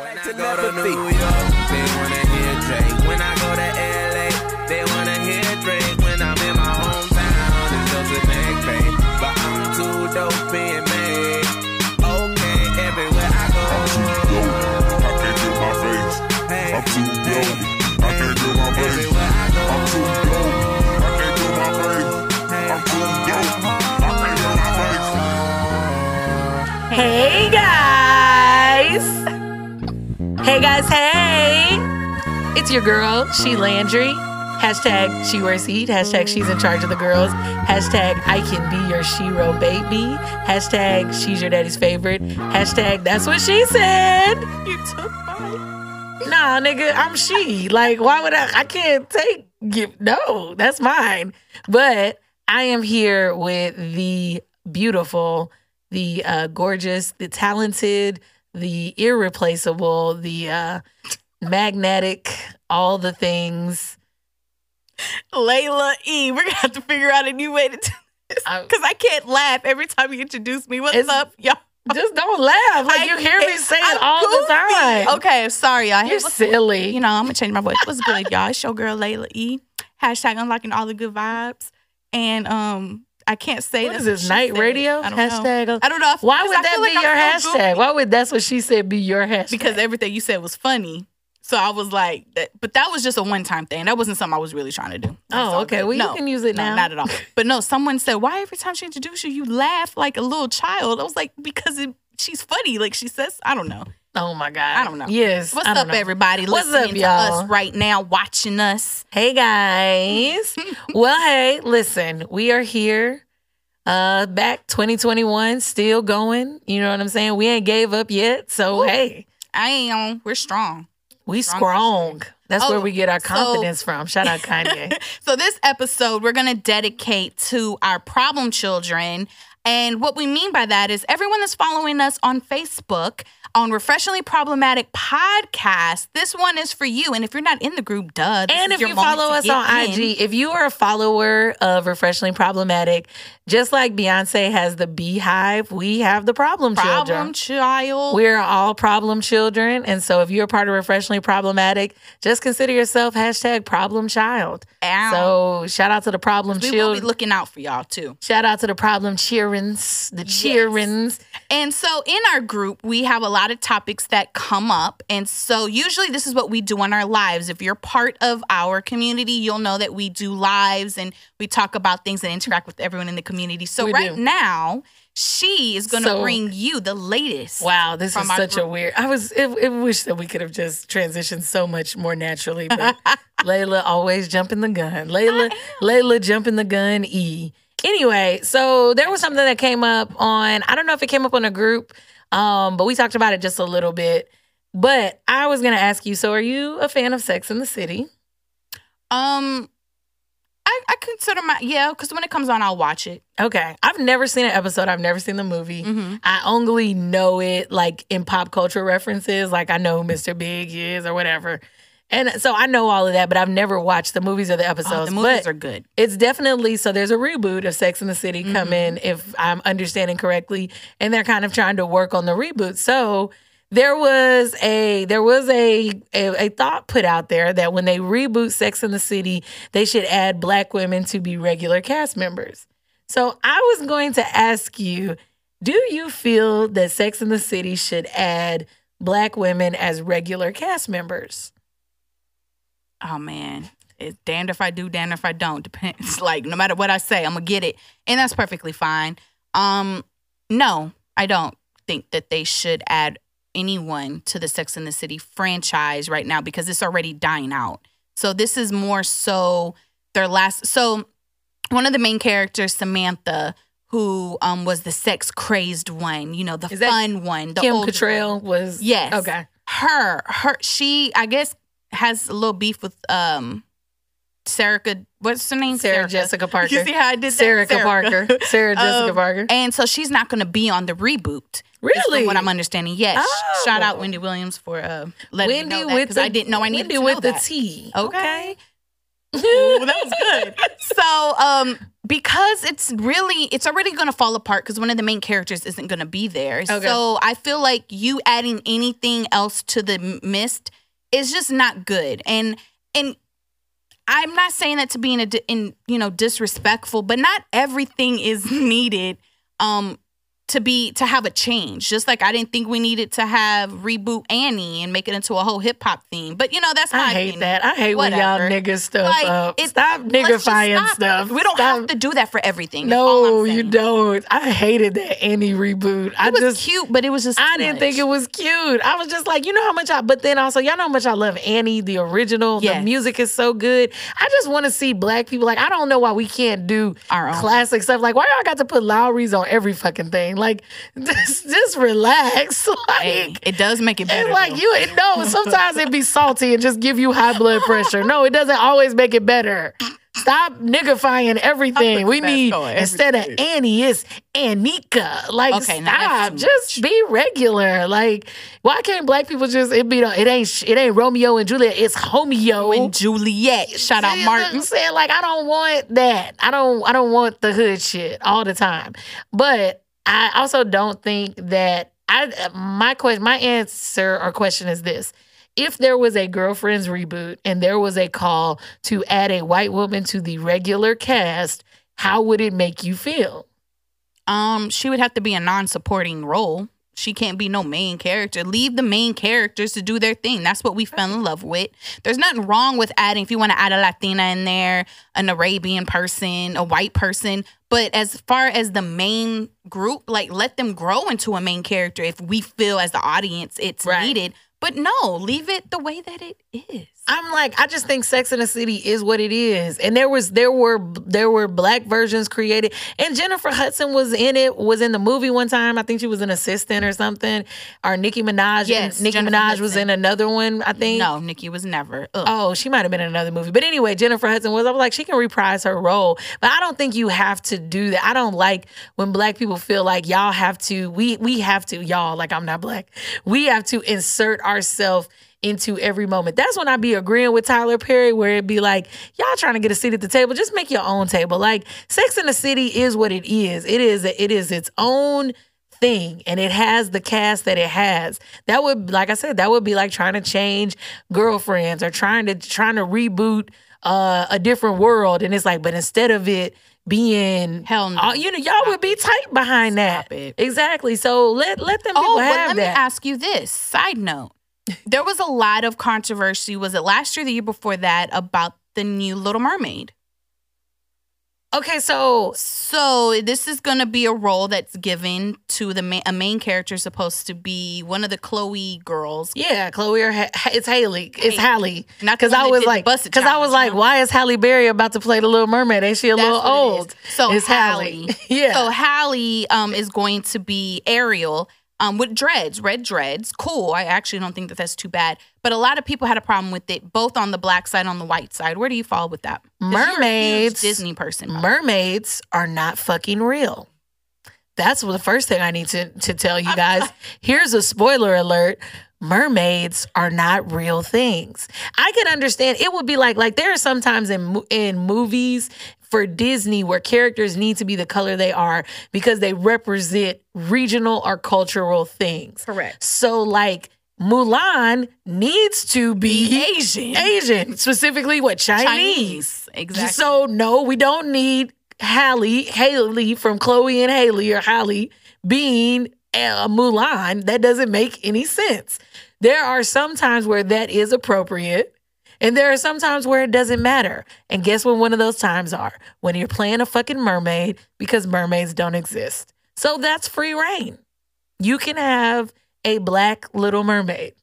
When I go to New York, they wanna hear Drake. When I go to LA, they wanna hear Drake. When I'm in my hometown, it's Joseph McVay. But I'm too dope being made. Okay, everywhere I go. I can't do my face. I'm too dope. I can't do my face. Everywhere I go. I'm too dope. I can't do my face. I'm too dope. I can't do my face. Hey guys! Hey guys, hey! It's your girl, She Landry. Hashtag she wears heat. Hashtag she's in charge of the girls. Hashtag I can be your Shiro baby. Hashtag she's your daddy's favorite. Hashtag that's what she said. You took mine. Nah, nigga, I'm she. Like, why would I? I can't take you. No, that's mine. But I am here with the beautiful, the uh, gorgeous, the talented, the irreplaceable, the uh, magnetic, all the things. Layla E. We're gonna have to figure out a new way to do this. Because I can't laugh every time you introduce me. What's up, y'all? Just don't laugh. Like I you hear me can't- say it I'm all the time. Okay, sorry, y'all. You're what's- silly. You know, I'm gonna change my voice. What's good, y'all? It's your girl Layla E. Hashtag unlocking all the good vibes. And um, I can't say what is this night radio? I don't hashtag. know. I don't know. If, Why would that be like your hashtag? goofy. Why would that's what she said be your hashtag? Because everything you said was funny. So I was like, that, but that was just a one time thing. That wasn't something I was really trying to do. That's Oh, okay. good. Well, you can use it no, now. Not at all. But no, someone said, why every time she introduced you, you laugh like a little child? I was like, because it, she's funny. Like she says, I don't know. oh my god. I don't know. Yes. What's up, know. everybody? What's up, listening to y'all? us right now, watching us. Hey guys. well, hey, listen, we are here. Uh back 2021, still going. You know what I'm saying? We ain't gave up yet. So Woo. hey, I am. We're strong. we Strong strong. That's where Oh, we get our so- confidence from. Shout out Kanye. So this episode we're gonna dedicate to our problem children. And what we mean by that is everyone that's following us on Facebook on Refreshingly Problematic Podcast, this one is for you. And if you're not in the group, duh. and if you follow us on in. IG, if you are a follower of Refreshingly Problematic, just like Beyonce has the beehive, we have the problem, problem children. child. We're all problem children. And so if you're a part of Refreshingly Problematic, just consider yourself hashtag problem child. Ow. So shout out to the problem children. we will be looking out for y'all too. Shout out to the problem cheerins, the cheerins. And so in our group, we have a lot of topics that come up. And so usually this is what we do on our lives. If you're part of our community, you'll know that we do lives and we talk about things and interact with everyone in the community. So We right do. now, she is going to So- bring you the latest. Wow, this is such a weird. I was. It, it wish that we could have just transitioned so much more naturally. But Layla always jumping the gun. Layla, Layla jumping the gun. E. Anyway, so there was something that came up on. I don't know if it came up on a group, um, but we talked about it just a little bit. But I was gonna ask you. So, are you a fan of Sex in the City? Um, I, I consider my, yeah, because when it comes on, I'll watch it. Okay, I've never seen an episode. I've never seen the movie. Mm-hmm. I only know it like in pop culture references, like I know who Mr. Big is or whatever. And so I know all of that, but I've never watched the movies or the episodes. Oh, the movies are good. it's definitely so there's a reboot of Sex in the City Mm-hmm. coming, if I'm understanding correctly, and they're kind of trying to work on the reboot. So there was a there was a, a a thought put out there that when they reboot Sex in the City, they should add black women to be regular cast members. So I was going to ask you, do you feel that Sex in the City should add black women as regular cast members? Oh man it's damned if i do damned if i don't depends like no matter what i say i'm gonna get it. And that's perfectly fine. Um no i don't think that they should add anyone to the sex in the city franchise right now because it's already dying out. So this is more so their last so one of the main characters samantha who um was the sex crazed one you know the fun one the Kim Cattrall was? Yes. okay. her her she I guess has a little beef with um Sarah what's her name Sarah Serica. Jessica Parker. You see how I did that? Sarah. Parker. Sarah Jessica Um, Parker. And so she's not going to be on the reboot. Really? from what I'm understanding. Yes. Oh. Shout out Wendy Williams for uh letting Wendy me know that with because the I didn't know I needed Wendy to with know the that. T. Okay. Ooh, that was good. so, um, because it's really, it's already going to fall apart because one of the main characters isn't going to be there. Okay. So, I feel like you adding anything else to the mist is just not good. And and I'm not saying that to be in a in you know disrespectful, but not everything is needed. Um, to be to have a change. Just like I didn't think we needed to have reboot Annie and make it into a whole hip hop theme. But you know, that's my I hate opinion. that. I hate when y'all Whatever. niggas stuff Like, up. it- Stop niggifying stop. stuff. We don't Stop. have to do that for everything. No, you don't. I hated that Annie reboot. I It was just cute, but it was just. I didn't much. think it was cute. I was just like, you know how much I, but then also, y'all know how much I love Annie, the original. The music is so good. I just want to see black people. Like, I don't know why we can't do Our own. classic stuff. Like, why y'all got to put Lawry's on every fucking thing? Like, just, just relax. Like, Hey, it does make it better. it's like though. you no, sometimes it be salty and just give you high blood pressure. No, it doesn't always make it better. Stop niggifying everything. We need going instead of. Annie, it's Annika. Like Okay, stop. Just be regular. Like why can't black people just it be it ain't it ain't Romeo and Juliet, it's Homeo. and Juliet. Shout out You know I'm Martin. saying like I don't want that. I don't I don't want the hood shit all the time. But I also don't think that I my question my answer or question is this. If there was a girlfriends reboot and there was a call to add a white woman to the regular cast, how would it make you feel? Um, she would have to be a non-supporting role. She can't be no main character. Leave the main characters to do their thing. That's what we fell in love with. There's nothing wrong with adding if you want to add a Latina in there, an Arabian person, a white person. But as far as the main group, like let them grow into a main character if we feel as the audience it's Right. needed. But no, leave it the way that it is. I'm like, I just think Sex in the City is what it is, and there was there were there were black versions created, and Jennifer Hudson was in it, was in the movie one time. I think she was an assistant or something, or Nicki Minaj. Yes, Nicki Jennifer Minaj was in another one. I think. No, Nicki was never. Ugh. Oh, she might have been in another movie. But anyway, Jennifer Hudson was. I was like, she can reprise her role. But I don't think you have to do that. I don't like when black people feel like y'all have to, we we have to, y'all, like I'm not black. We have to insert ourselves into every moment. That's when I be agreeing with Tyler Perry, where it'd be like, y'all trying to get a seat at the table, just make your own table. Like Sex in the City is what it is. It is it is its own thing and it has the cast that it has that would like i said that would be like trying to change girlfriends or trying to trying to reboot uh, a different world and it's like but instead of it being Hell no. uh, you know y'all would be tight behind that Stop it. exactly so let let them people Oh, have let me that ask you this. Side note. There was a lot of controversy, was it last year, the year before that, about the new Little Mermaid. okay so So this is gonna be a role that's given to the main, a main character supposed to be one of the Chloe girls. yeah chloe or ha- it's haley it's Haley. hallie Not because i was like because i was like why is halle berry about to play the little mermaid ain't she a That's little what it old. So it's Halle. yeah So Halle um, is going to be Ariel um, with dreads, red dreads. Cool. I actually don't think that that's too bad. But a lot of people had a problem with it, both on the black side on the white side. Where do you fall with that? 'Cause you're a huge Mermaids. Disney person. way. mermaids are not fucking real. That's the first thing I need to, to tell you guys. Here's a spoiler alert. Mermaids are not real things. I can understand it would be like like there are sometimes in in movies for Disney where characters need to be the color they are because they represent regional or cultural things. Correct. So like Mulan needs to be Asian. Asian, specifically what Chinese. Chinese. Exactly. So no, we don't need Halle, Haley from Chloe and Haley or Halle being a Mulan. That doesn't make any sense. There are some times where that is appropriate. And there are some times where it doesn't matter. And guess what one of those times are? When you're playing a fucking mermaid because mermaids don't exist. So that's free reign. You can have a black little mermaid.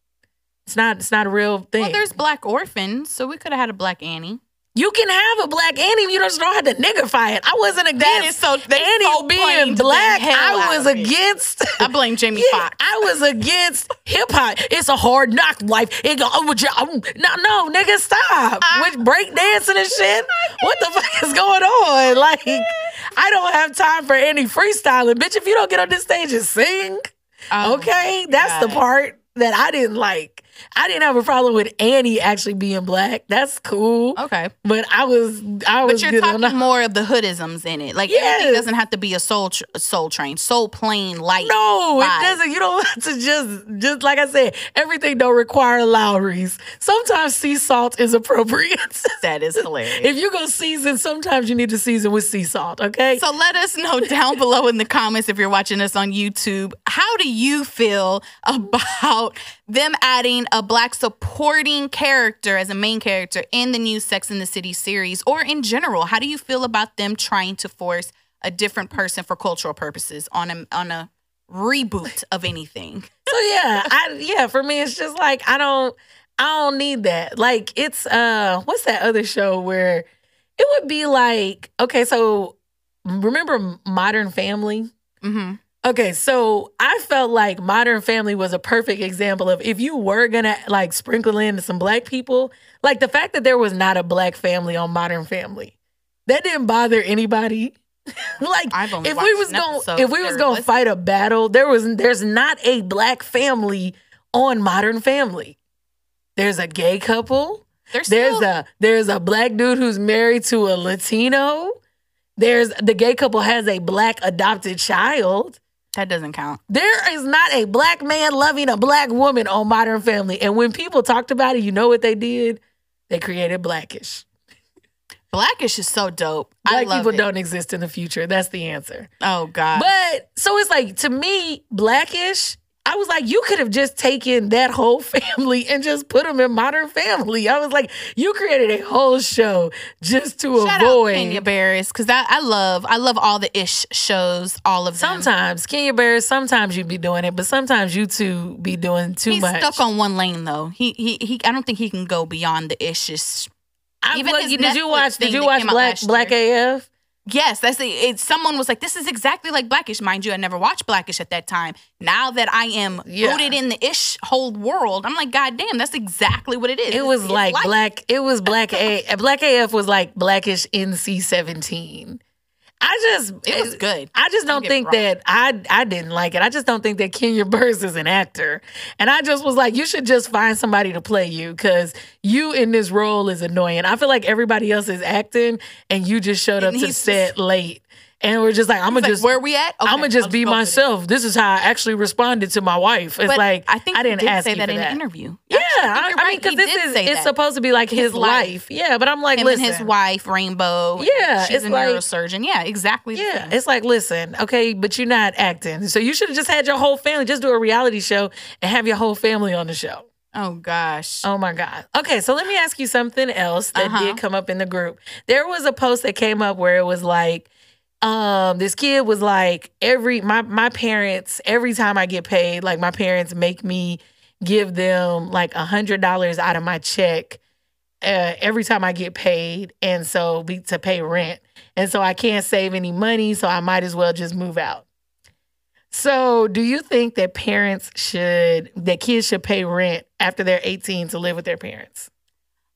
It's not it's not a real thing. well, there's black orphans, so we could have had a black Annie. You can have a black Annie. You just don't have to niggify it. I wasn't against so- Annie so being black. I was it. against. I blame Jamie Yeah, Foxx. I was against hip hop. It's a hard knock life. It go, oh, um, no, no, nigga, stop. With break dancing and shit. What the fuck is going on? Like, I don't have time for any freestyling, bitch. If you don't get on this stage and sing, Oh, okay, that's the part that I didn't like. I didn't have a problem with Annie actually being black. That's cool. Okay. But I was I was But you're talking more of the hoodisms in it. Like Yes. everything doesn't have to be a soul tr- soul train, soul plane light. No, vibe. it doesn't. You don't have to just just like I said, everything don't require Lawry's. Sometimes sea salt is appropriate. That is hilarious. if you go season, sometimes you need to season with sea salt, okay? So let us know down below in the comments if you're watching us on YouTube. How do you feel about them adding a black supporting character as a main character in the new Sex in the City series or in general? How do you feel about them trying to force a different person for cultural purposes on a on a reboot of anything? So yeah, I yeah, for me it's just like I don't I don't need that. Like it's uh what's that other show where it would be like okay, so remember Modern Family? Mm-hmm. Okay, so I felt like Modern Family was a perfect example of if you were gonna like sprinkle in some black people, like the fact that there was not a black family on Modern Family, that didn't bother anybody. like if we was going if we was gonna wasn't. fight a battle, there was there's not a black family on Modern Family. There's a gay couple. There's, There's a there's a black dude who's married to a Latino. There's the gay couple has a black adopted child. That doesn't count. There is not a black man loving a black woman on Modern Family. And when people talked about it, you know what they did? They created Blackish. Blackish is so dope. I Black people it. don't exist in the future. That's the answer. Oh God. But so it's like to me, Blackish. I was like, you could have just taken that whole family and just put them in Modern Family. I was like, you created a whole show just to Shout avoid. out Kenya Barris because that I love. I love all the ish shows. All of them. Sometimes Kenya Barris, sometimes you be doing it, but sometimes you two be doing too He's much. stuck on one lane though. He he he. I don't think he can go beyond the ish. I, even did you watch? Did you watch Black Black AF? Yes, that's the. It, someone was like, "This is exactly like Blackish." Mind you, I never watched Blackish at that time. Now that I am Yeah. rooted in the ish whole world, I'm like, God damn, that's exactly what it is. It was It's like life. Black. It was Black A. Black AF was like Blackish NC seventeen. I just It was good. I just Don't don't think that I I didn't like it. I just don't think that Kenya Barris is an actor. And I just was like, you should just find somebody to play you because you in this role is annoying. I feel like everybody else is acting and you just showed up And to he's- set late. And we're just like, I'm gonna like, just where we at? Okay, I'm gonna just I'll be it. myself. This is how I actually responded to my wife. It's But like I think I didn't did ask say that in that. an interview. Yeah, I I, mean, because this is it's that. supposed to be like his, His life. life. Yeah, but I'm like, him listen, and his wife Rainbow. Yeah, she's it's a like- neurosurgeon. Yeah, exactly. Yeah, it's like, listen, okay, but you're not acting, so you should have just had your whole family just do a reality show and have your whole family on the show. Oh gosh. Oh my God. Okay, so let me ask you something else that Uh-huh. did come up in the group. There was a post that came up where it was like, um, this kid was like, every my my parents, every time I get paid, like my parents make me give them like a hundred dollars out of my check uh, every time I get paid, and so be to pay rent, and so I can't save any money, so I might as well just move out. So, do you think that parents should, that kids should pay rent after they're 18 to live with their parents?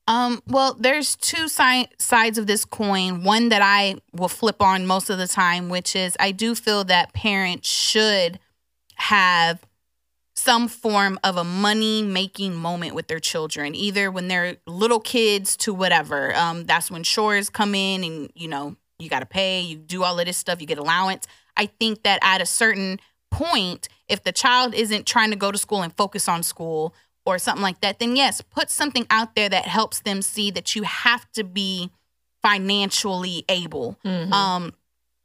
Um, well, there's two si- sides of this coin. One that I will flip on most of the time, which is I do feel that parents should have some form of a money making moment with their children, either when they're little kids to whatever. Um, that's when chores come in and, you know, you got to pay, you do all of this stuff, you get allowance. I think that at a certain point, if the child isn't trying to go to school and focus on school or something like that, then yes, put something out there that helps them see that you have to be financially able. Um,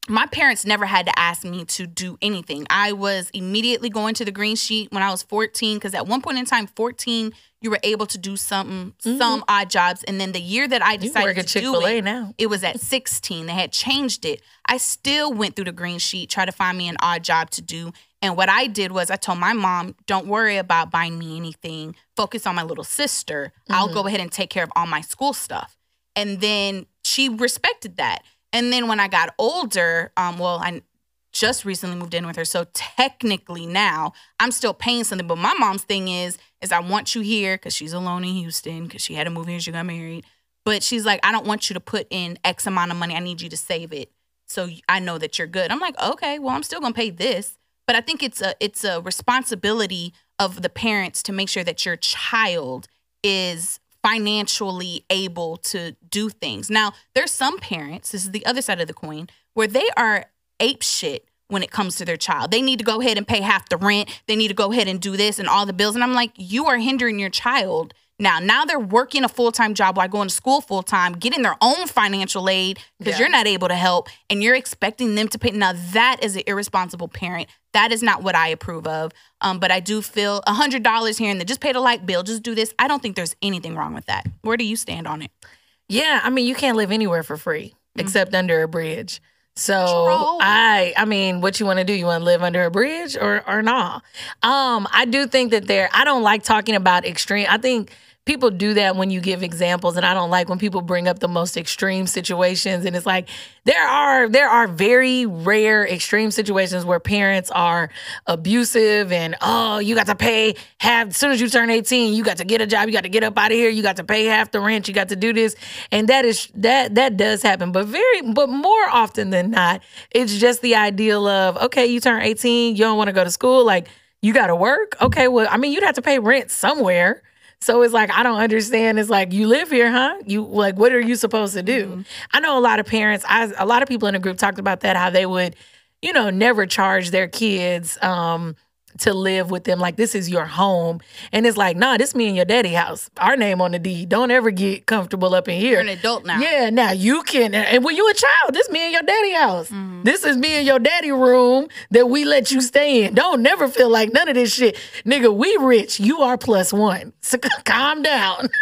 my parents never had to ask me to do anything. I was immediately going to the green sheet when I was 14 because at one point in time, 14, you were able to do something, some odd jobs. And then the year that I decided to Chick do it, now. it was at 16. They had changed it. I still went through the green sheet, tried to find me an odd job to do. And what I did was I told my mom, don't worry about buying me anything. Focus on my little sister. I'll go ahead and take care of all my school stuff. And then she respected that. And then when I got older, um, well, I just recently moved in with her. So technically now I'm still paying something. But my mom's thing is, is I want you here because she's alone in Houston because she had to move here. She got married. But she's like, I don't want you to put in X amount of money. I need you to save it. So I know that you're good. I'm like, okay, well, I'm still gonna pay this. But I think it's a it's a responsibility of the parents to make sure that your child is financially able to do things. Now, there's some parents, this is the other side of the coin, where they are ape shit when it comes to their child. They need to go ahead and pay half the rent. They need to go ahead and do this and all the bills. And I'm like, you are hindering your child. Now, now they're working a full time job while going to school full time, getting their own financial aid because Yeah. you're not able to help, and you're expecting them to pay. Now, that is an irresponsible parent. That is not what I approve of. Um, but I do feel a hundred dollars here and there. Just pay the light bill. Just do this. I don't think there's anything wrong with that. Where do you stand on it? Yeah, I mean, you can't live anywhere for free except under a bridge. So. I, I mean, what you want to do? You want to live under a bridge or or not? Um, I do think that there. I don't like talking about extreme. I think people do that when you give examples, and I don't like when people bring up the most extreme situations. And it's like there are there are very rare extreme situations where parents are abusive and oh, you got to pay half as soon as you turn 18, you got to get a job, you got to get up out of here, you got to pay half the rent, you got to do this. And that is that that does happen. But very but more often than not, it's just the ideal of okay, you turn 18, you don't want to go to school, like you got to work. Okay, well, I mean, you'd have to pay rent somewhere. So it's like I don't understand. It's like you live here, huh? You like what are you supposed to do? I know a lot of parents. I a lot of people in the group talked about that how they would, you know, never charge their kids um to live with them like this is your home. And it's like, nah, this me and your daddy house. Our name on the deed. Don't ever get comfortable up in here. You're an adult now. Yeah, now you can. And when you a child, this me and your daddy house. Mm-hmm. This is me and your daddy room that we let you stay in. Don't never feel like none of this shit. Nigga, we rich. You are plus one. So calm down.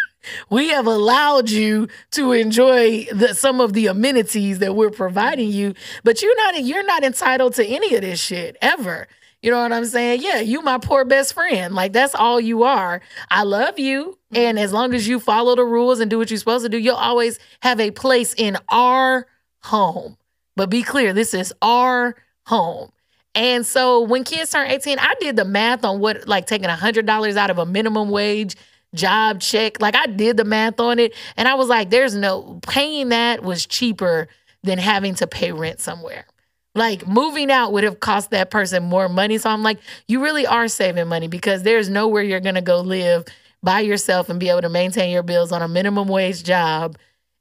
We have allowed you to enjoy the, some of the amenities that we're providing you, but you're not you're not entitled to any of this shit ever. You know what I'm saying? Yeah, you my poor best friend. Like that's all you are. I love you, mm-hmm. and as long as you follow the rules and do what you're supposed to do, you'll always have a place in our home. But be clear, this is our home. And so when kids turn 18, I did the math on what like taking $100 out of a minimum wage job check. Like I did the math on it and I was like there's no paying that was cheaper than having to pay rent somewhere. Like moving out would have cost that person more money. So I'm like, you really are saving money because there's nowhere you're gonna go live by yourself and be able to maintain your bills on a minimum wage job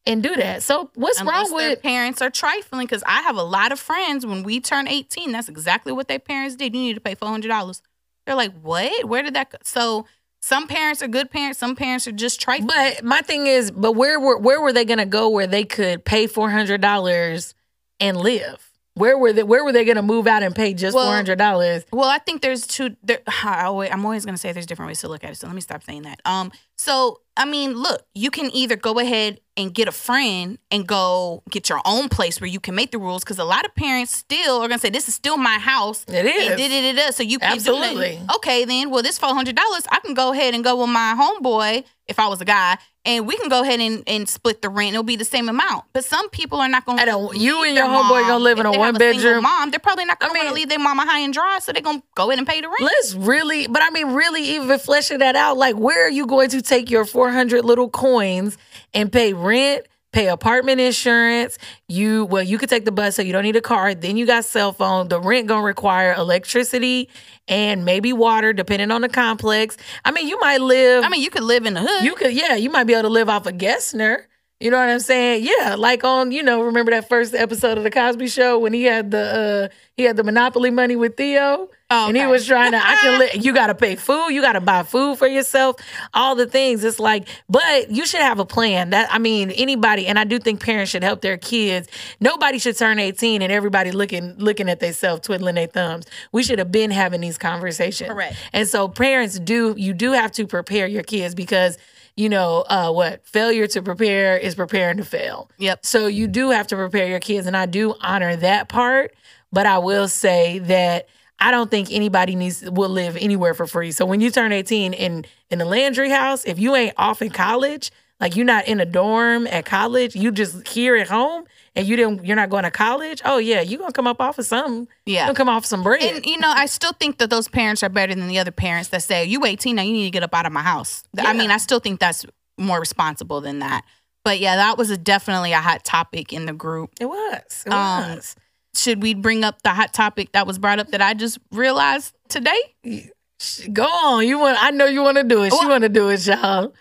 and do that. So what's Unless wrong with parents are trifling because I have a lot of friends when we turn 18, that's exactly what their parents did. You need to pay $400. They're like, what? Where did that go? So some parents are good parents, some parents are just trifling. But my thing is, but where were where were they gonna go where they could pay four hundred dollars and live? Where were they? Where were they gonna move out and pay just Well, four hundred dollars? Well, I think there's two. There, I always, I'm always going to say there's different ways to look at it. So let me stop saying that. Um, so I mean, look, you can either go ahead and get a friend and go get your own place where you can make the rules because a lot of parents still are going to say this is still my house. It is. And da-da-da-da, so you can't do nothing. Absolutely. Okay, then. Well, this four hundred dollars, I can go ahead and go with my homeboy if I was a guy, and we can go ahead and, and split the rent. It'll be the same amount. But some people are not going. To you and your homeboy gonna live in a one one-bedroom- Mom, they're probably not going want to leave their mama high and dry, so they're going to go ahead and pay the rent. Let's really, but I mean, really, even fleshing that out. Like, where are you going to take your four hundred little coins and pay rent? Pay apartment insurance. You well, you could take the bus, so you don't need a car. Then you got cell phone. The rent gonna require electricity and maybe water, depending on the complex. I mean, you might live. I mean, you could live in the hood. You could, yeah, you might be able to live off of Gessner. You know what I'm saying? Yeah, like on, you know, remember that first episode of the Cosby Show when he had the uh he had the monopoly money with Theo, Oh, and he was trying to. I can. Li- you got to pay food. You got to buy food for yourself. All the things. It's like, but you should have a plan. That I mean, anybody, and I do think parents should help their kids. Nobody should turn 18 and everybody looking looking at themselves, twiddling their thumbs. We should have been having these conversations. Correct. And so parents do you do have to prepare your kids because you know uh, what failure to prepare is preparing to fail. Yep. So you do have to prepare your kids, and I do honor that part. But I will say that I don't think anybody needs will live anywhere for free. So when you turn 18 in in the Landry house, if you ain't off in college, like you're not in a dorm at college, you just here at home and you didn't you're not going to college, oh yeah, you're gonna come up off of something. Yeah. You're gonna come off some bread. And you know, I still think that those parents are better than the other parents that say, "You 18 now, you need to get up out of my house." I mean, I still think that's more responsible than that. But yeah, that was a, definitely a hot topic in the group. it was. It Um, was. Should we bring up the hot topic that was brought up that I just realized today? Go on. You want? I know you want to do it. She want to do it, y'all.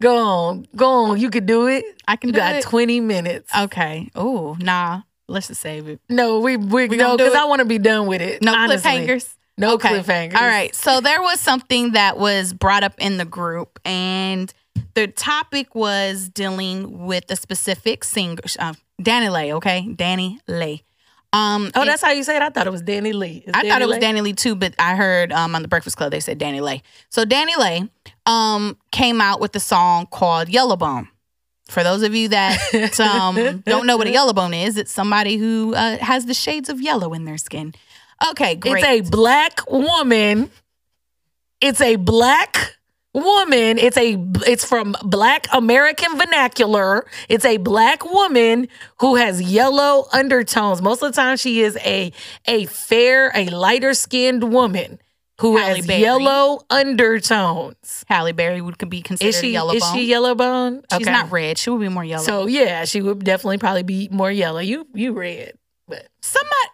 Go on. Go on. You could do it. I can You do got it. twenty minutes. Okay. Oh, nah. Let's just save it. no, we we, We no because? I want to be done with it. No honestly. cliffhangers. No Okay. cliffhangers. All right. So there was something that was brought up in the group, and the topic was dealing with a specific singer, uh, Danny Lay. Okay, Danny Lay. Um, Oh, that's how you say it. I thought it was Danny Lee. Is I thought it was Lay? Danny Lee too, but I heard um, on the Breakfast Club they said Danny Lay. So Danny Lay um, came out with a song called Yellowbone. For those of you that um, don't know what a yellowbone is, it's somebody who uh, has the shades of yellow in their skin. Okay, great. It's a black woman. It's a black woman. It's a it's from black American vernacular. It's a black woman who has yellow undertones. Most of the time she is a a fair, a lighter skinned woman who Halle has Berry. yellow undertones. Halle Berry would could be considered Is she yellow is she yellow bone? She's not red. She would be more yellow. So yeah, she would definitely probably be more yellow. You you red. But somebody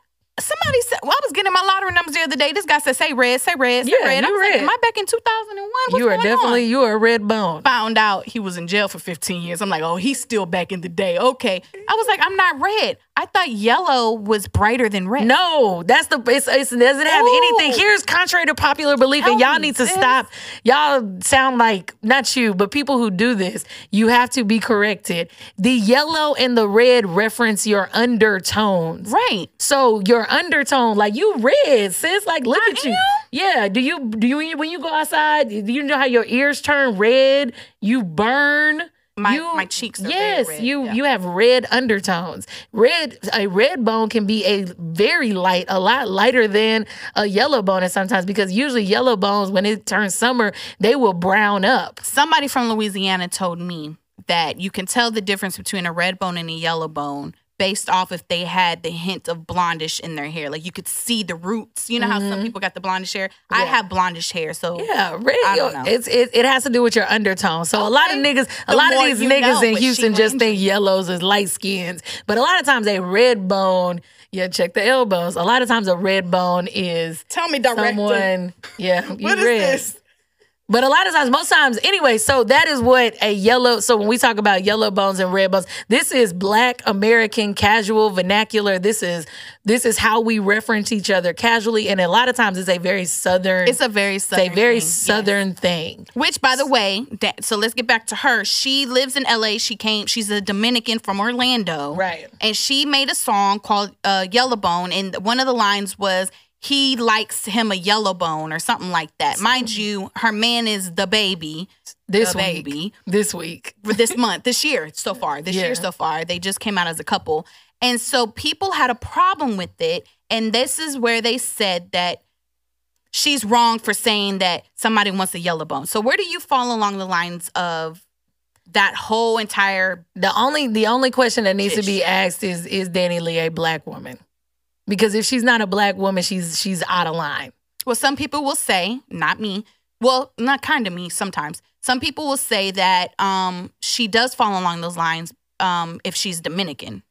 somebody said well, I was getting my lottery numbers the other day. This guy said, say red, say red, say Yeah, red. I you was like, red. am I back in 2001? What's you are definitely on? you are a red bone. found out he was in jail for 15 years. I'm like, oh, he's still back in the day. Okay. I was like, I'm not red. I thought yellow was brighter than red. No, that's the it's, it's it doesn't have Ooh. anything. Here's contrary to popular belief, and y'all need to stop. Y'all sound like not you, but people who do this. You have to be corrected. The yellow and the red reference your undertones. Right. So your undertone, like you red, sis. Like look I at you. Yeah. Do you do you when you go outside? Do you know how your ears turn red? You burn. My- you, my cheeks are yes, red, you yeah. you have red undertones. Red a red bone can be a very light, a lot lighter than a yellow bone at sometimes because usually yellow bones when it turns summer they will brown up. Somebody from Louisiana told me that you can tell the difference between a red bone and a yellow bone based off if they had the hint of blondish in their hair. Like you could see the roots. You know how some people got the blondish hair? I Mm-hmm. Have blondish hair. So Yeah. I know. It's it, it has to do with your undertone. So a lot of niggas, a The lot of these niggas in Houston just think yellows is light skins. But a lot of times a red bone, yeah, check the elbows. A lot of times a red bone is tell me, someone, yeah, you What is red. this? But a lot of times, most times, anyway, so that is what a yellow, so when we talk about yellow bones and red bones, this is black American casual vernacular. This is this is how we reference each other casually. And a lot of times it's a very southern It's a very it's southern a very thing, yes. southern thing. Which, by the way, that, so let's get back to her. She lives in LA. She came. She's a Dominican from Orlando, Right. And she made a song called uh, "Yellowbone," and one of the lines was, "He likes him a yellow bone or something like that. Mind you, her man is DaBaby This The week. baby. This week. this month, this year so far. This Yeah. year so far, they just came out as a couple, and so people had a problem with it. And this is where they said that she's wrong for saying that somebody wants a yellow bone. So where do you fall along the lines of that whole entire? The only the only question that needs to be asked is is Danny Lee a black woman? Because if she's not a black woman, she's she's out of line. Well, some people will say, not me. Well, not kind of me sometimes. Some people will say that um, she does fall along those lines um, if she's Dominican.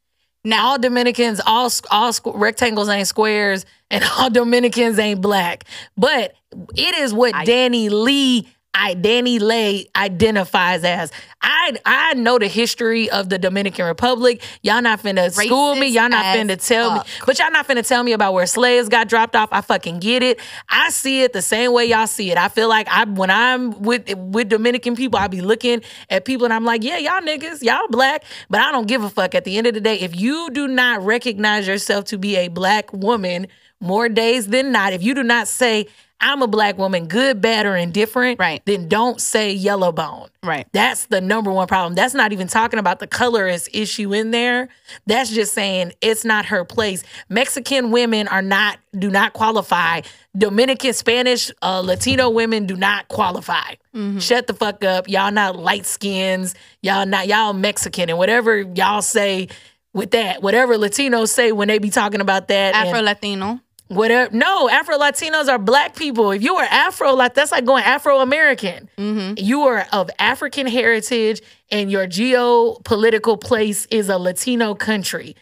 Now, all Dominicans, all all squ- rectangles ain't squares, and all Dominicans ain't black. But it is what I- Danny Lee, I Danny Lay identifies as. I I know the history of the Dominican Republic. Y'all not finna school me. Y'all not finna tell me. But y'all not finna tell me about where slaves got dropped off. I fucking get it. I see it the same way y'all see it. I feel like I when I'm with with Dominican people, I be looking at people and I'm like, yeah, y'all niggas, y'all black, but I don't give a fuck. At the end of the day, if you do not recognize yourself to be a black woman more days than not, if you do not say I'm a black woman, good, bad, or indifferent, Right. then don't say yellow bone. Right. That's the number one problem. That's not even talking about the colorist issue in there. That's just saying it's not her place. Mexican women are not do not qualify. Dominican, Spanish, uh, Latino women do not qualify. Shut the fuck up. Y'all not light skins. Y'all not y'all Mexican and whatever y'all say with that. Whatever Latinos say when they be talking about that. Afro Latino. Whatever. No, Afro Latinos are black people. If you are Afro, like that's like going Afro American. Mm-hmm. You are of African heritage, and your geopolitical place is a Latino country.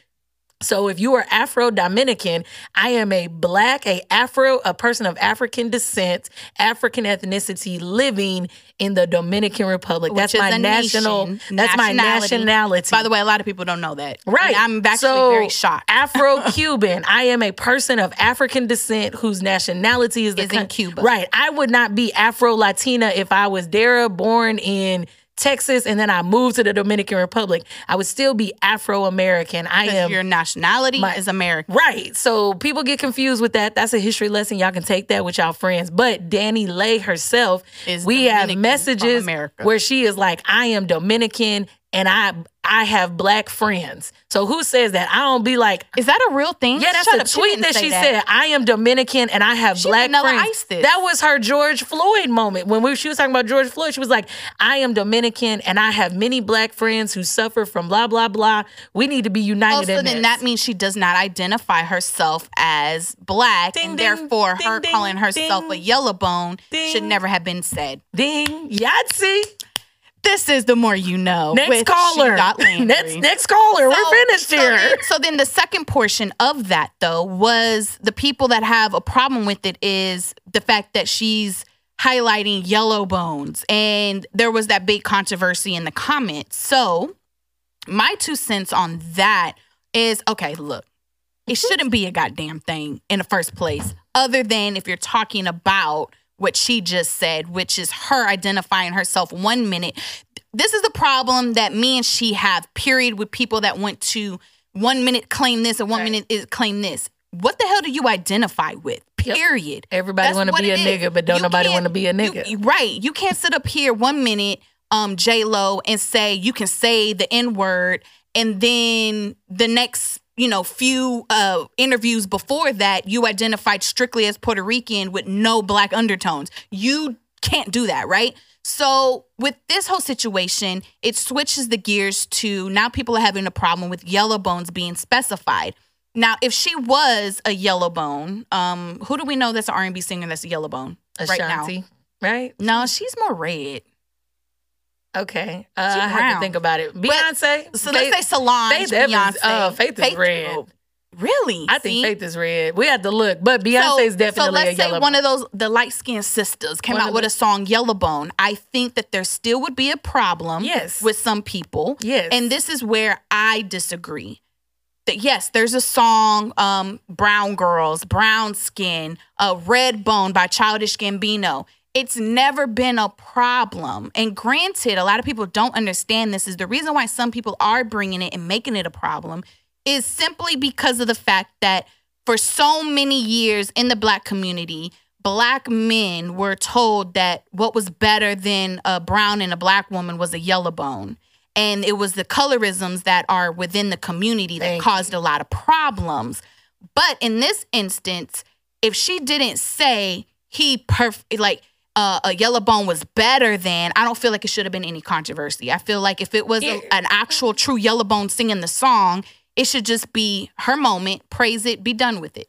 So if you are Afro Dominican, I am a black, a Afro, a person of African descent, African ethnicity living in the Dominican Republic. Which that's my national nation, that's my nationality. By the way, a lot of people don't know that. Right. And I'm actually So, very shocked. Afro Cuban. I am a person of African descent whose nationality is the Is in Cuba. Right. I would not be Afro Latina if I was Dara born in Texas and then I moved to the Dominican Republic. I would still be Afro American. I am your nationality my- is American. Right. So people get confused with that. That's a history lesson. Y'all can take that with y'all friends. But Danny Lay herself, Is we have Dominican from messages where she is like, I am Dominican and I I have black friends. So who says that? I don't be like, Is that a real thing? yeah, that's a tweet that she said. I am Dominican and I have She black friends. That was her George Floyd moment when we, she was talking about George Floyd. She was like, "I am Dominican and I have many black friends who suffer from blah blah blah. We need to be united." so in then this." that means she does not identify herself as black, Ding, and ding, therefore ding, her calling herself a yellow bone should never have been said. ding Yahtzee. This is the more you know. Next caller. She Dot Landry. Next next caller. So- We're finished so here. So then the second portion of that though was the people that have a problem with it is the fact that she's highlighting yellow bones and there was that big controversy in the comments. So my two cents on that is okay, look. It mm-hmm. shouldn't be a goddamn thing in the first place other than if you're talking about what she just said, which is her identifying herself one minute. This is the problem that me and she have, period, with people that want to one minute claim this and one Right. minute is claim this. What the hell do you identify with? Yep. Period. Everybody wanna be a nigga, but don't You nobody wanna be a you- nigga. right. You can't sit up here one minute, um, J Lo, and say you can say the N word, and then the next, you know, few uh interviews before that, you identified strictly as Puerto Rican with no black undertones. You can't do that, right? So with this whole situation, it switches the gears to now people are having a problem with yellow bones being specified. Now, if she was a yellow bone, um, who do we know that's an R&B singer that's a yellow bone right now? Right? No, she's more red. Okay. Uh, I have to think about it. Beyonce. So Faith- let's say Solange, Faith Evans, Beyonce. uh, Faith is red. oh, really? I think See? Faith is red. We have to look, but Beyonce is so, definitely so let's say yellow. one of those the light skinned sisters came One out with the- a song Yellowbone. I think that there still would be a problem Yes. with some people. Yes. And this is where I disagree. That yes, there's a song, um, Brown Girls, Brown Skin, uh, Red Bone by Childish Gambino. It's never been a problem. And granted, a lot of people don't understand this is the reason why some people are bringing it and making it a problem is simply because of the fact that for so many years in the black community, black men were told that what was better than a brown and a black woman was a yellow bone. And it was the colorisms that are within the community that Thank caused a lot of problems. But in this instance, if she didn't say he perf like uh, a yellow bone was better than, I don't feel like it should have been any controversy. I feel like if it was a- an actual true yellow bone singing the song, it should just be her moment, praise it, be done with it.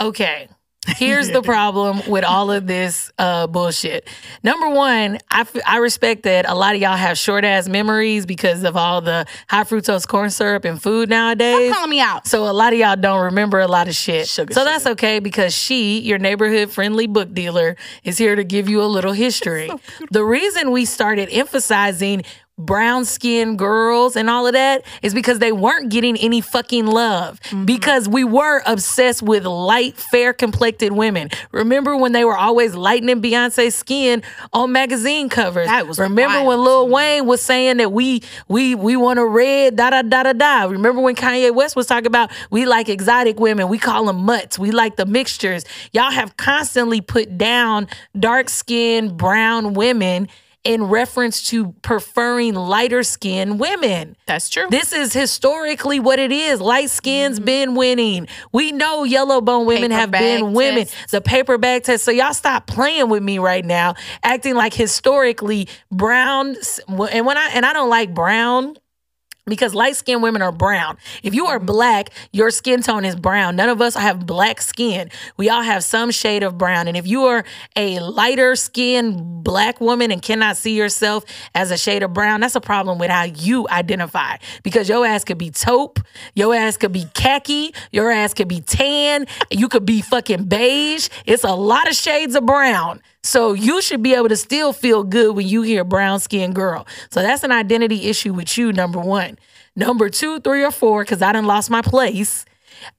Okay. Here's the problem with all of this uh, bullshit. Number one, I, f- I respect that a lot of y'all have short ass memories because of all the high fructose corn syrup and food nowadays. Stop calling me out. So a lot of y'all don't remember a lot of shit. Sugar, so that's okay because she, your neighborhood friendly book dealer, is here to give you a little history. the reason we started emphasizing brown skinned girls and all of that is because they weren't getting any fucking love. Mm-hmm. because we were obsessed with light fair complected women. Remember when they were always lightening beyonce's skin on magazine covers? That was remember wild. When lil wayne was saying that we we we want a red da da da da da. Remember when kanye west was talking about we like exotic women. We call them mutts. We like the mixtures. Y'all have constantly put down dark skinned brown women in reference to preferring lighter skinned women. That's true. This is historically what it is. Light skin's mm-hmm. been winning. We know yellow bone women have been women. test. The paper bag test. So y'all stop playing with me right now, acting like historically brown. And when I and I don't like brown because light skinned women are brown. If you are black, your skin tone is brown. None of us have black skin. We all have some shade of brown. And if you are a lighter skinned black woman and cannot see yourself as a shade of brown, that's a problem with how you identify because your ass could be taupe, your ass could be khaki, your ass could be tan, you could be fucking beige. It's a lot of shades of brown. So you should be able to still feel good when you hear brown skinned girl. So that's an identity issue with you, number one. Number two, three, or four, because I done lost my place.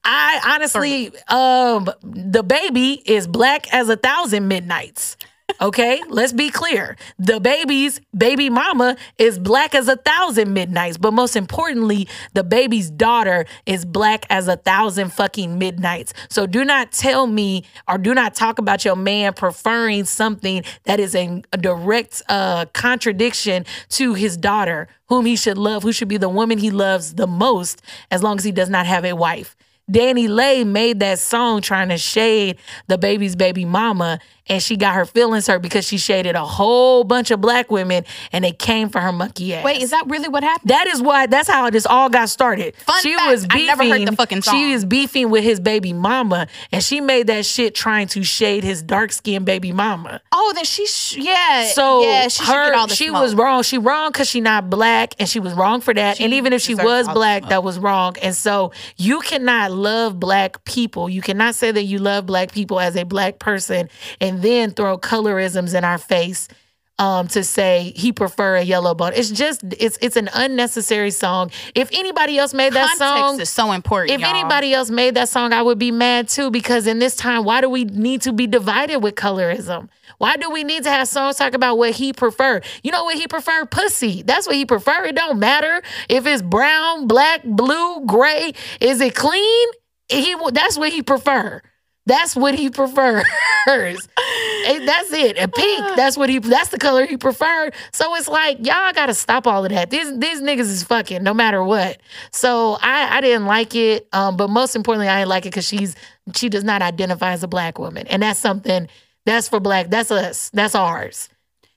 I honestly, um, DaBaby is black as a thousand midnights. Okay, let's be clear. DaBaby's baby mama is black as a thousand midnights, but most importantly, DaBaby's daughter is black as a thousand fucking midnights. So do not tell me or do not talk about your man preferring something that is in a direct uh, contradiction to his daughter, whom he should love, who should be the woman he loves the most, as long as he does not have a wife. Danny Lay made that song trying to shade DaBaby's baby mama, and she got her feelings hurt because she shaded a whole bunch of black women, and they came for her monkey ass. Wait, is that really what happened? That is why. That's how this all got started. Fun she fact, was I beefing. never heard the fucking song. She was beefing with his baby mama, and she made that shit trying to shade his dark skinned baby mama. oh, then she, sh- yeah. So yeah, she, her, all she smoke. was wrong. She wrong because she not black, and she was wrong for that. She and even if she was black, that was wrong. And so you cannot love black people. You cannot say that you love black people as a black person, and then throw colorisms in our face. Um, to say he prefer a yellow bone, it's just it's it's an unnecessary song. If anybody else made that Context song, is so important. if y'all. anybody else made that song, I would be mad too because in this time, why do we need to be divided with colorism? Why do we need to have songs talk about what he prefer? You know what he prefer? Pussy. That's what he prefer. It don't matter if it's brown, black, blue, gray. Is it clean? He that's what he preferred. That's what he prefers. And that's it. A pink, that's what he that's the color he preferred. So it's like, y'all gotta stop all of that. These these niggas is fucking no matter what. So I, I didn't like it. Um, but most importantly, I didn't like it because she's she does not identify as a black woman. And that's something that's for black, that's us. That's ours.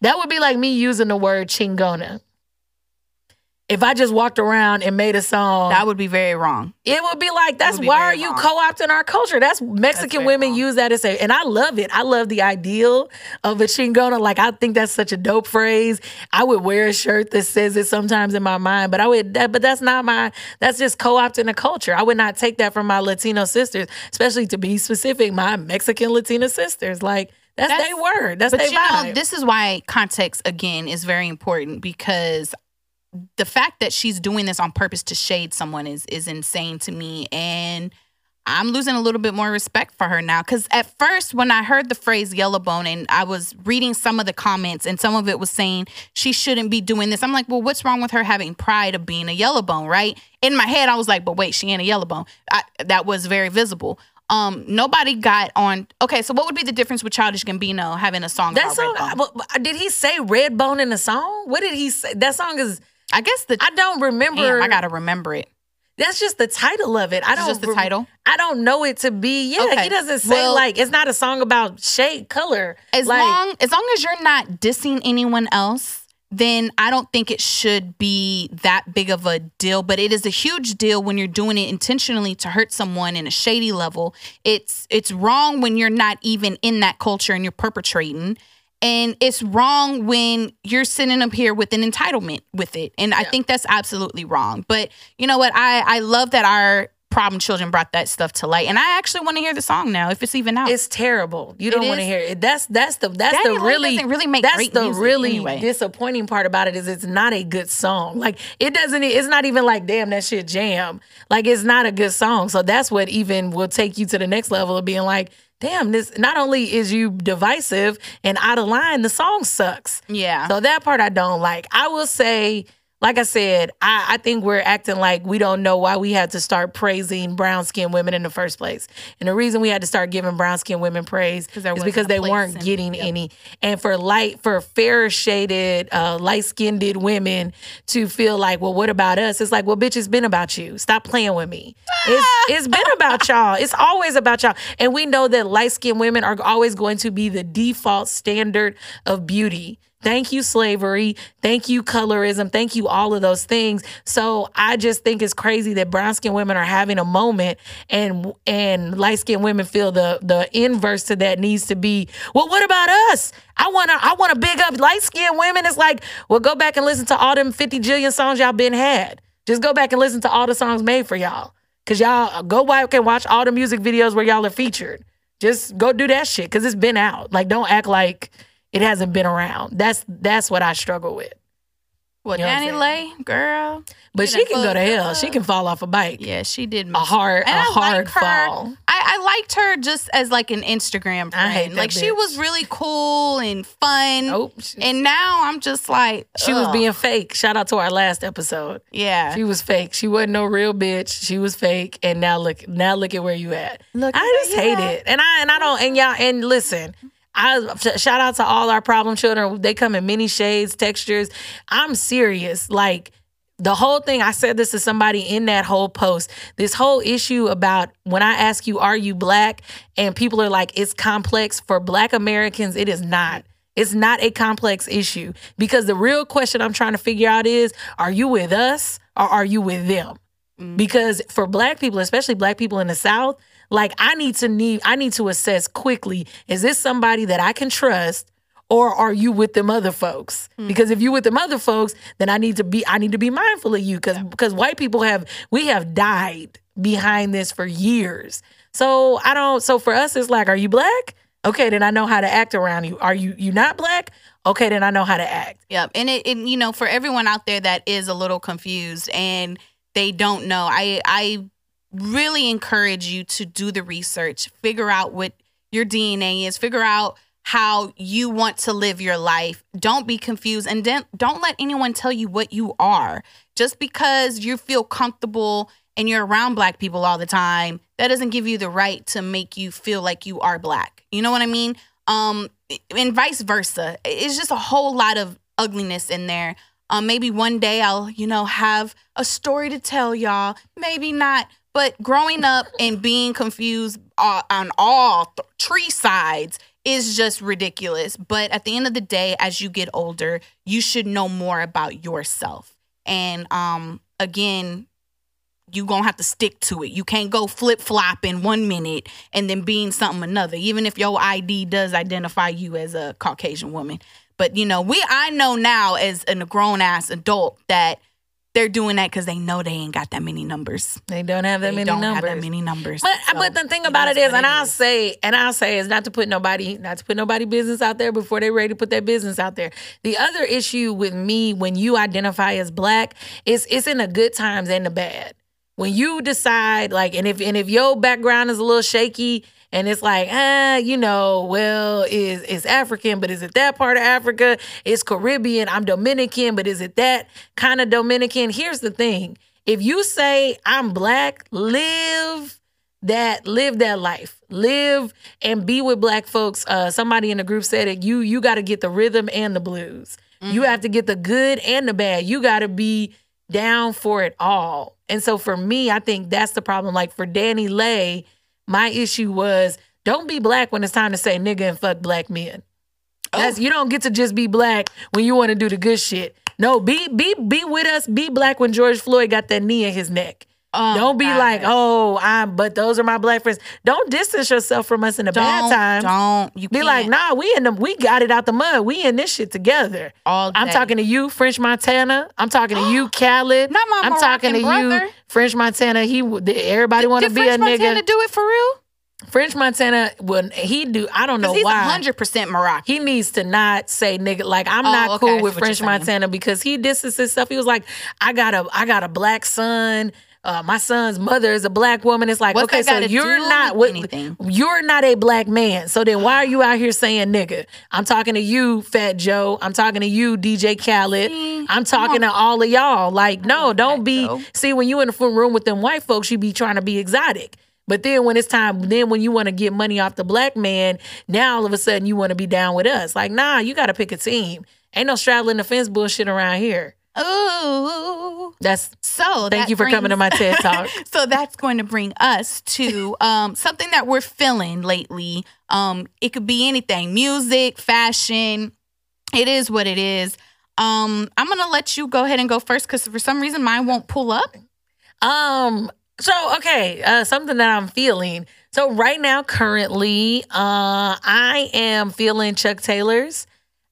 That would be like me using the word chingona. If I just walked around and made a song, that would be very wrong. it would be like, that's be why are you wrong. co-opting our culture? That's Mexican very women wrong. use that as a, and I love it. I love the ideal of a chingona. Like I think that's such a dope phrase. I would wear a shirt that says it sometimes in my mind, but I would, that, but that's not my. That's just co-opting the culture. I would not take that from my Latino sisters, especially to be specific, my Mexican Latina sisters. Like that's, That's- their word. That's their vibe. know, this is why context again is very important because the fact that she's doing this on purpose to shade someone is is insane to me and I'm losing a little bit more respect for her now cuz at first when I heard the phrase yellow bone and I was reading some of the comments and some of it was saying she shouldn't be doing this. I'm like, "Well, what's wrong with her having pride of being a yellow bone?" right? In my head I was like, "But wait, she ain't a yellow bone." I, that was very visible. Um, nobody got on. Okay, so what would be the difference with Childish Gambino having a song that about song, but did he say red bone in the song? What did he say? That song is, I guess the I don't remember. damn, I gotta remember it. That's just the title of it. I don't just the title? I don't know it to be. Yeah, Okay. he doesn't say Well- like it's not a song about shade color. As like, long as long as you're not dissing anyone else, then I don't think it should be that big of a deal. But it is a huge deal when you're doing it intentionally to hurt someone in a shady level. It's it's wrong when you're not even in that culture and you're perpetrating. And it's wrong when you're sitting up here with an entitlement with it. And I think that's absolutely wrong. But you know what? I, I love that our problem children brought that stuff to light. And I actually want to hear the song now if it's even out. it's terrible. You don't want to hear it. That's that's the that's Danny the really really make that's the really anyway. disappointing part about it is it's not a good song. Like it doesn't. It's not even like damn that shit jam. Like it's not a good song. So that's what even will take you to the next level of being like. Damn, this not only is you divisive and out of line, the song sucks. yeah. So that part I don't like. I will say, like I said, I, I think we're acting like we don't know why we had to start praising brown skinned women in the first place. And the reason we had to start giving brown skinned women praise is because they weren't in- getting yep. any. And for light, for fair shaded, uh, light skinned women to feel like, well, what about us? It's like, well, bitch, it's been about you. Stop playing with me. It's, it's been about y'all. It's always about y'all. And we know that light skinned women are always going to be the default standard of beauty Thank you, slavery. Thank you, colorism. Thank you, all of those things. So I just think it's crazy that brown skinned women are having a moment and and light skinned women feel the the inverse to that needs to be, well, what about us? I wanna I wanna big up light skinned women. It's like, well, go back and listen to all them 50 jillion songs y'all been had. Just go back and listen to all the songs made for y'all. Cause y'all uh, go back and watch all the music videos where y'all are featured. Just go do that shit. Cause it's been out. Like, don't act like it hasn't been around. That's that's what I struggle with. Well, You know DaniLeigh, girl. But she can go to hell. up. She can fall off a bike. Yeah, she did A hard, a And I hard like her. fall. I, I liked her just as like an Instagram friend. I hate that like she was really cool and fun. Nope. And now I'm just like she was being fake. Shout out to our last episode. yeah. She was fake. She wasn't no real bitch. She was fake. And now look, now look at where you at. Look I just hate at. it. And I and I don't and y'all and listen. I shout out to all our problem children. They come in many shades, textures. I'm serious. Like the whole thing, I said this to somebody in that whole post. This whole issue about when I ask you, are you black? And people are like, it's complex. For black Americans, it is not. It's not a complex issue because the real question I'm trying to figure out is, are you with us or are you with them? Mm. because for black people especially black people in the south like i need to need i need to assess quickly is this somebody that i can trust or are you with them other folks? Hmm. Because if you with them other folks then i need to be i need to be mindful of you because because white people have we have died behind this for years. So i don't so for us it's like are you black? Okay then i know how to act around you. Are you you not black? Okay then i know how to act. Yep. And it, and you know, for everyone out there that is a little confused and they don't know, I I really encourage you to do the research, figure out what your DNA is, figure out how you want to live your life. Don't be confused and don't let anyone tell you what you are. Just because you feel comfortable and you're around black people all the time, that doesn't give you the right to make you feel like you are black. You know what I mean? Um and vice versa. It's just a whole lot of ugliness in there. Um, maybe one day I'll, you know, have a story to tell y'all. Maybe not. But growing up and being confused uh, on all th- tree sides is just ridiculous. But at the end of the day, as you get older, you should know more about yourself. And um, again, you gonna have to stick to it. You can't go flip flop in one minute and then being something another, even if your ID does identify you as a Caucasian woman. But you know, we I know now as a grown ass adult that they're doing that because they know they ain't got that many numbers. they don't have that They many don't numbers have that many numbers. But So, but the thing about it is and I'll is. say, and I'll say is not to put nobody, not to put nobody business out there before they're ready to put their business out there. The other issue with me when you identify as black is it's in the good times and the bad. When you decide, like, and if and if your background is a little shaky and it's like, ah, you know, well, is it's African, but is it that part of Africa? It's Caribbean. I'm Dominican, but is it that kind of Dominican? Here's the thing. If you say I'm black, live that live that life live and be with black folks uh somebody in the group said it you you got to get the rhythm and the blues you have to get the good and the bad you got to be down for it all and so for me i think that's the problem like for DaniLeigh my issue was don't be black when it's time to say nigga and fuck black men. That's oh. you don't get to just be black when you want to do the good shit. No be be be with us be black when george floyd got that knee in his neck Oh, don't be God. like, oh, I'm, but those are my black friends. Don't distance yourself from us in the bad don't, times. Don't you Be can't. like, nah, we in the, we got it out the mud. We in this shit together. all I'm talking to you, French Montana. I'm talking to you, Khaled. Not my I'm talking to Moroccan you. French Montana. He, everybody want to be French a nigga. Montana do it for real? French Montana, when he do, I don't know he's why. hundred percent Moroccan. He needs to not say nigga. Like I'm Oh, not okay, cool with French. Montana because he distances himself. He was like, I got a I got a black son. Uh, my son's mother is a black woman. It's like, What's okay, so you're not with anything? you're not a black man. So then why are you out here saying nigga? I'm talking to you, Fat Joe. I'm talking to you, DJ Khaled. I'm talking to all of y'all. Like, no, don't be. Joe. See, when you in the front room with them white folks, you be trying to be exotic. But then when it's time, then when you want to get money off the black man, now all of a sudden you want to be down with us. Like, nah, you got to pick a team. Ain't no straddling the fence bullshit around here. Ooh. That's So thank that you for coming to my TED talk. so that's going to bring us to um, something that we're feeling lately. Um, it could be anything music, fashion, it is what it is. Um, I'm gonna let you go ahead and go first because for some reason mine won't pull up. Um. So okay, uh, something that I'm feeling. So right now, currently, uh, I am feeling Chuck Taylors.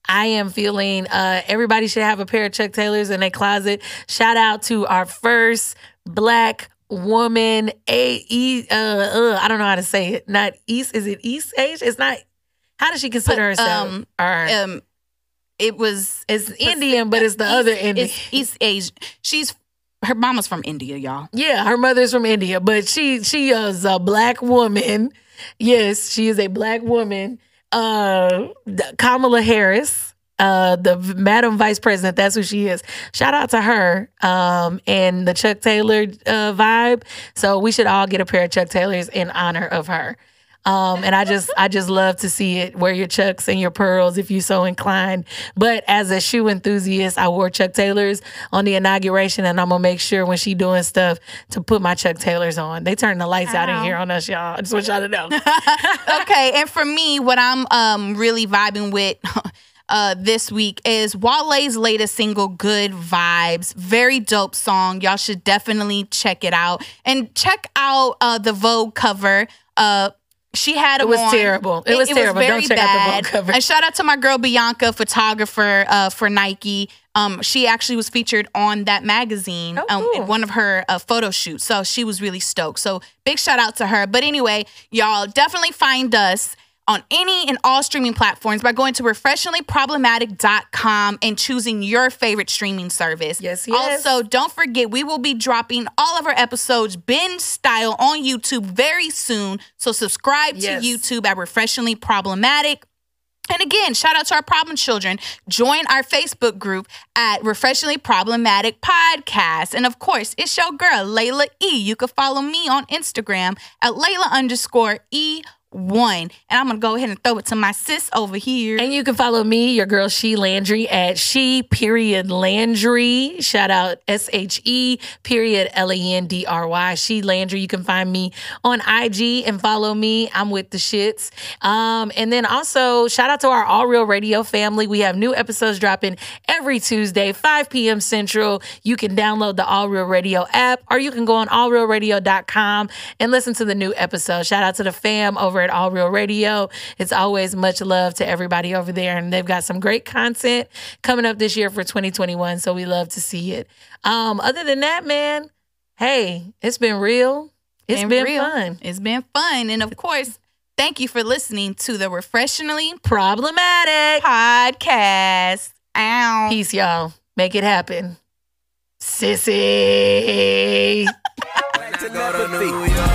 I am feeling uh, everybody should have a pair of Chuck Taylors in their closet. Shout out to our first black woman. A e uh, uh I don't know how to say it. Not East. Is it East Age? It's not. How does she consider herself? um, or Um, it was it's Indian, but it's the other Indian. It's East Asian. She's her mama's from India, y'all. Yeah, her mother's from India, but she she is a black woman. Yes, she is a black woman. Uh, Kamala Harris, uh, the Madam Vice President. That's who she is. Shout out to her. Um, and the Chuck Taylor uh, vibe. So we should all get a pair of Chuck Taylors in honor of her. Um, and I just I just love to see it. Wear your chucks and your pearls if you're so inclined. But as a shoe enthusiast, I wore Chuck Taylors on the inauguration, and I'm gonna make sure when she doing stuff to put my Chuck Taylors on. They turn the lights out in here on us, y'all. I just want y'all to know. okay, and for me, what I'm um really vibing with uh this week is Wale's latest single, Good Vibes. Very dope song. Y'all should definitely check it out. And check out uh the Vogue cover. Uh she had It was on- terrible. It was terrible. Don't check out the Vogue cover. And shout out to my girl Bianca, photographer uh, for Nike. Um, she actually was featured on that magazine Oh, um, in one of her uh, photo shoots. So she was really stoked. So big shout out to her. But anyway, y'all definitely find us on any and all streaming platforms by going to refreshinglyproblematic.com and choosing your favorite streaming service. Yes, yes. Also, don't forget, we will be dropping all of our episodes binge style on YouTube very soon. So subscribe Yes. to YouTube at Refreshingly Problematic. And again, shout out to our problem children. Join our Facebook group at Refreshingly Problematic Podcast. And of course, it's your girl, Layla E. You can follow me on Instagram at Layla underscore E1. And I'm to go ahead and throw it to my sis over here. And you can follow me, your girl She Landry, at She period Landry. Shout out S H E period L A N D R Y. She Landry. You can find me on IG and follow me. I'm with the shits. Um, and then also shout out to our All Real Radio family. We have new episodes dropping every Tuesday, 5 p.m. Central. You can download the All Real Radio app or you can go on allrealradio.com and listen to the new episode. Shout out to the fam over at All Real Radio. It's always much love to everybody over there, and they've got some great content coming up this year for 2021. So we love to see it. Um, other than that, man, hey, it's been real. It's Been been, real. fun. It's been fun. And of course, thank you for listening to the Refreshingly Problematic. Podcast. Ow. Peace, y'all. Make it happen. Sissy.